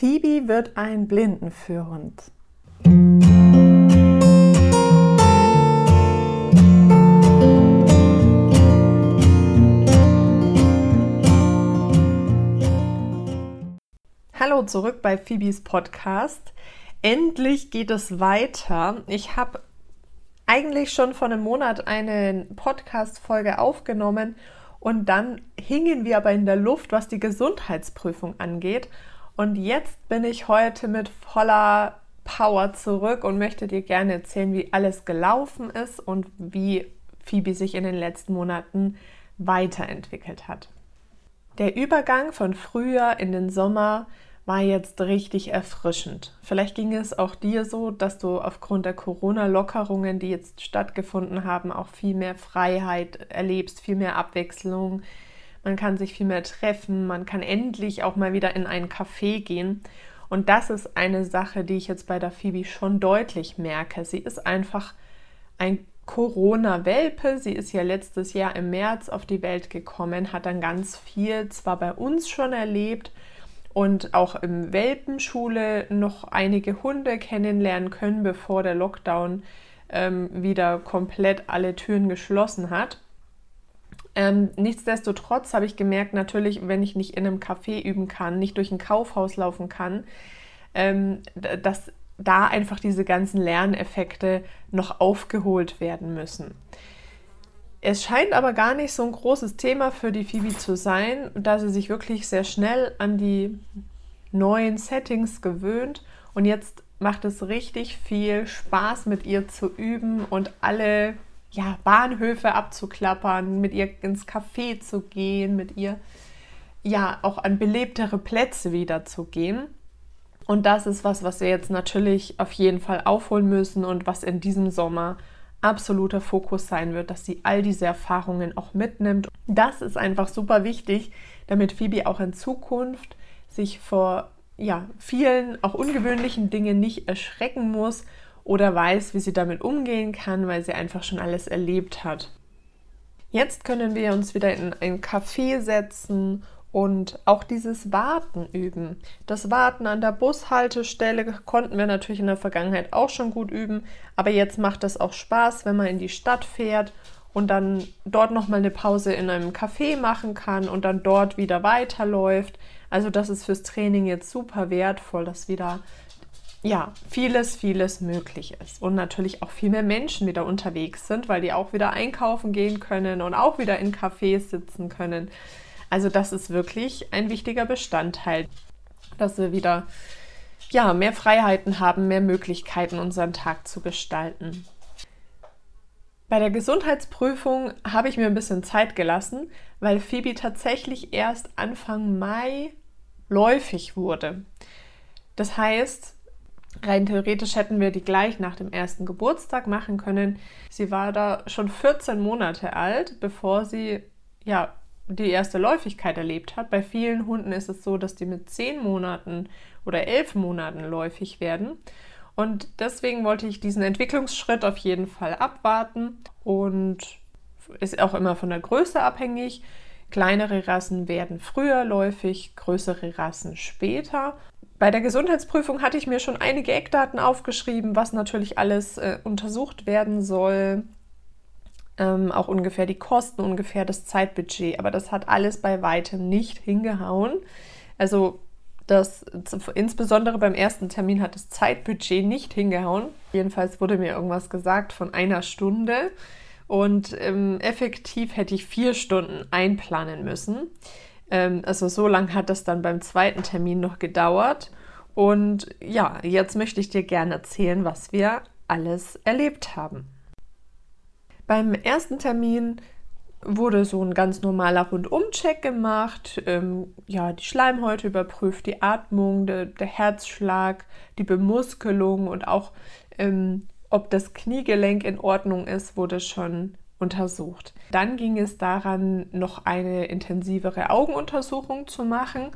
Phoebe wird ein Blindenführend. Hallo zurück bei Phoebes Podcast. Endlich geht es weiter. Ich habe eigentlich schon vor einem Monat eine Podcast-Folge aufgenommen und dann hingen wir aber in der Luft, was die Gesundheitsprüfung angeht. Und jetzt bin ich heute mit voller Power zurück und möchte dir gerne erzählen, wie alles gelaufen ist und wie Phoebe sich in den letzten Monaten weiterentwickelt hat. Der Übergang von Frühjahr in den Sommer war jetzt richtig erfrischend. Vielleicht ging es auch dir so, dass du aufgrund der Corona-Lockerungen, die jetzt stattgefunden haben, auch viel mehr Freiheit erlebst, viel mehr Abwechslung. Man kann sich viel mehr treffen, man kann endlich auch mal wieder in einen Café gehen. Und das ist eine Sache, die ich jetzt bei der Phoebe schon deutlich merke. Sie ist einfach ein Corona-Welpe. Sie ist ja letztes Jahr im März auf die Welt gekommen, hat dann ganz viel zwar bei uns schon erlebt, und auch im Welpenschule noch einige Hunde kennenlernen können, bevor der Lockdown ähm, wieder komplett alle Türen geschlossen hat. Ähm, nichtsdestotrotz habe ich gemerkt, natürlich, wenn ich nicht in einem Café üben kann, nicht durch ein Kaufhaus laufen kann, ähm, dass da einfach diese ganzen Lerneffekte noch aufgeholt werden müssen. Es scheint aber gar nicht so ein großes Thema für die Phoebe zu sein, da sie sich wirklich sehr schnell an die neuen Settings gewöhnt und jetzt macht es richtig viel Spaß mit ihr zu üben und alle ja, Bahnhöfe abzuklappern, mit ihr ins Café zu gehen, mit ihr ja auch an belebtere Plätze wieder zu gehen. Und das ist was, was wir jetzt natürlich auf jeden Fall aufholen müssen und was in diesem Sommer absoluter Fokus sein wird, dass sie all diese Erfahrungen auch mitnimmt. Das ist einfach super wichtig, damit Phoebe auch in Zukunft sich vor ja, vielen auch ungewöhnlichen Dingen nicht erschrecken muss oder weiß, wie sie damit umgehen kann, weil sie einfach schon alles erlebt hat. Jetzt können wir uns wieder in ein Café setzen und auch dieses Warten üben. Das Warten an der Bushaltestelle konnten wir natürlich in der Vergangenheit auch schon gut üben, aber jetzt macht es auch Spaß, wenn man in die Stadt fährt und dann dort nochmal eine Pause in einem Café machen kann und dann dort wieder weiterläuft. Also das ist fürs Training jetzt super wertvoll, dass wieder ja, vieles, vieles möglich ist. Und natürlich auch viel mehr Menschen wieder unterwegs sind, weil die auch wieder einkaufen gehen können und auch wieder in Cafés sitzen können. Also das ist wirklich ein wichtiger Bestandteil, dass wir wieder ja, mehr Freiheiten haben, mehr Möglichkeiten, unseren Tag zu gestalten. Bei der Gesundheitsprüfung habe ich mir ein bisschen Zeit gelassen, weil Phoebe tatsächlich erst Anfang Mai läufig wurde. Das heißt, rein theoretisch hätten wir die gleich nach dem ersten Geburtstag machen können. Sie war da schon 14 Monate alt, bevor sie ja die erste Läufigkeit erlebt hat. Bei vielen Hunden ist es so, dass die mit zehn Monaten oder elf Monaten läufig werden. Und deswegen wollte ich diesen Entwicklungsschritt auf jeden Fall abwarten und ist auch immer von der Größe abhängig. Kleinere Rassen werden früher läufig, größere Rassen später. Bei der Gesundheitsprüfung hatte ich mir schon einige Eckdaten aufgeschrieben, was natürlich alles äh, untersucht werden soll, ähm, auch ungefähr die Kosten, ungefähr das Zeitbudget. Aber das hat alles bei weitem nicht hingehauen. Also das, insbesondere beim ersten Termin hat das Zeitbudget nicht hingehauen. Jedenfalls wurde mir irgendwas gesagt von einer Stunde. Und ähm, effektiv hätte ich vier Stunden einplanen müssen. Ähm, also so lange hat das dann beim zweiten Termin noch gedauert. Und ja, jetzt möchte ich dir gerne erzählen, was wir alles erlebt haben. Beim ersten Termin wurde so ein ganz normaler Rundumcheck gemacht. Ähm, ja, die Schleimhäute überprüft, die Atmung, de, der Herzschlag, die Bemuskelung und auch ähm, ob das Kniegelenk in Ordnung ist, wurde schon untersucht. Dann ging es daran, noch eine intensivere Augenuntersuchung zu machen.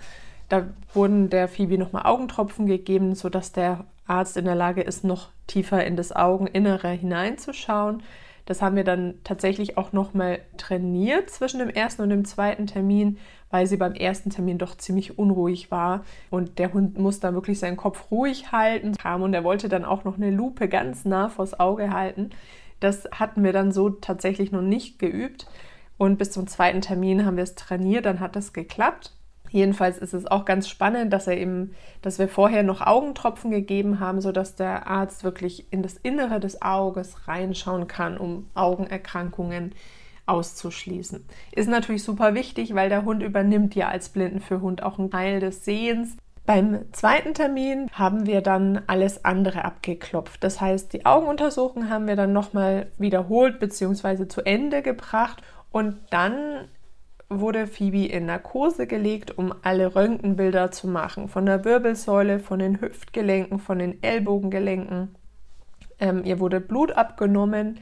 Da wurden der Phoebe nochmal Augentropfen gegeben, sodass der Arzt in der Lage ist, noch tiefer in das Augeninnere hineinzuschauen. Das haben wir dann tatsächlich auch nochmal trainiert zwischen dem ersten und dem zweiten Termin, weil sie beim ersten Termin doch ziemlich unruhig war. Und der Hund muss da wirklich seinen Kopf ruhig halten, kam und er wollte dann auch noch eine Lupe ganz nah vors Auge halten. Das hatten wir dann so tatsächlich noch nicht geübt. Und bis zum zweiten Termin haben wir es trainiert, dann hat das geklappt. Jedenfalls ist es auch ganz spannend, dass er eben, dass wir vorher noch Augentropfen gegeben haben, sodass der Arzt wirklich in das Innere des Auges reinschauen kann, um Augenerkrankungen auszuschließen. Ist natürlich super wichtig, weil der Hund übernimmt ja als Blinden für Hund auch einen Teil des Sehens. Beim zweiten Termin haben wir dann alles andere abgeklopft. Das heißt, die Augenuntersuchung haben wir dann nochmal wiederholt bzw. zu Ende gebracht und dann wurde Phoebe in Narkose gelegt, um alle Röntgenbilder zu machen. Von der Wirbelsäule, von den Hüftgelenken, von den Ellbogengelenken. Ähm, ihr wurde Blut abgenommen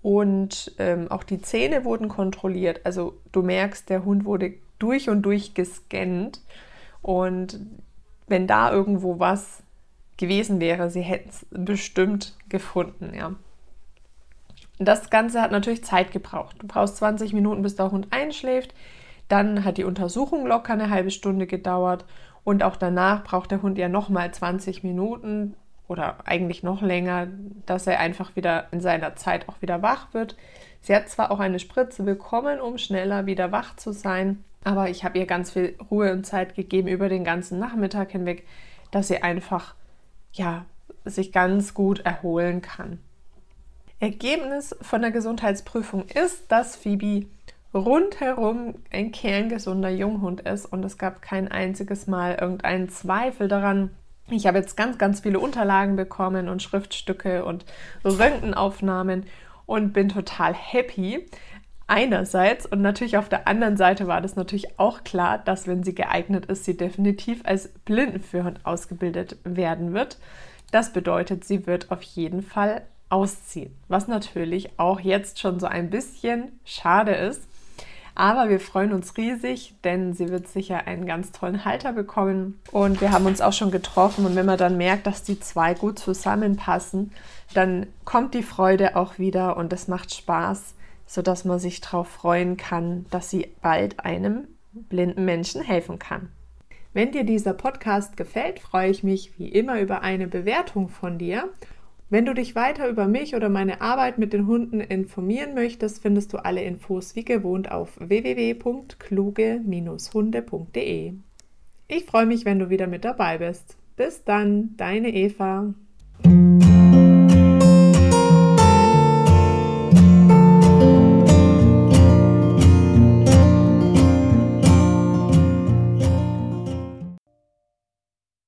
und ähm, auch die Zähne wurden kontrolliert. Also du merkst, der Hund wurde durch und durch gescannt. Und wenn da irgendwo was gewesen wäre, sie hätten es bestimmt gefunden, ja. Das Ganze hat natürlich Zeit gebraucht. Du brauchst 20 Minuten, bis der Hund einschläft. Dann hat die Untersuchung locker eine halbe Stunde gedauert. Und auch danach braucht der Hund ja nochmal 20 Minuten oder eigentlich noch länger, dass er einfach wieder in seiner Zeit auch wieder wach wird. Sie hat zwar auch eine Spritze bekommen, um schneller wieder wach zu sein, aber ich habe ihr ganz viel Ruhe und Zeit gegeben über den ganzen Nachmittag hinweg, dass sie einfach ja sich ganz gut erholen kann. Ergebnis von der Gesundheitsprüfung ist, dass Phoebe rundherum ein kerngesunder Junghund ist und es gab kein einziges Mal irgendeinen Zweifel daran. Ich habe jetzt ganz, ganz viele Unterlagen bekommen und Schriftstücke und Röntgenaufnahmen und bin total happy. Einerseits und natürlich auf der anderen Seite war das natürlich auch klar, dass wenn sie geeignet ist, sie definitiv als Blindenführhund ausgebildet werden wird. Das bedeutet, sie wird auf jeden Fall ausziehen, was natürlich auch jetzt schon so ein bisschen schade ist. Aber wir freuen uns riesig, denn sie wird sicher einen ganz tollen Halter bekommen. Und wir haben uns auch schon getroffen. Und wenn man dann merkt, dass die zwei gut zusammenpassen, dann kommt die Freude auch wieder und es macht Spaß, sodass man sich darauf freuen kann, dass sie bald einem blinden Menschen helfen kann. Wenn dir dieser Podcast gefällt, freue ich mich wie immer über eine Bewertung von dir. Wenn du dich weiter über mich oder meine Arbeit mit den Hunden informieren möchtest, findest du alle Infos wie gewohnt auf www.kluge-hunde.de. Ich freue mich, wenn du wieder mit dabei bist. Bis dann, deine Eva.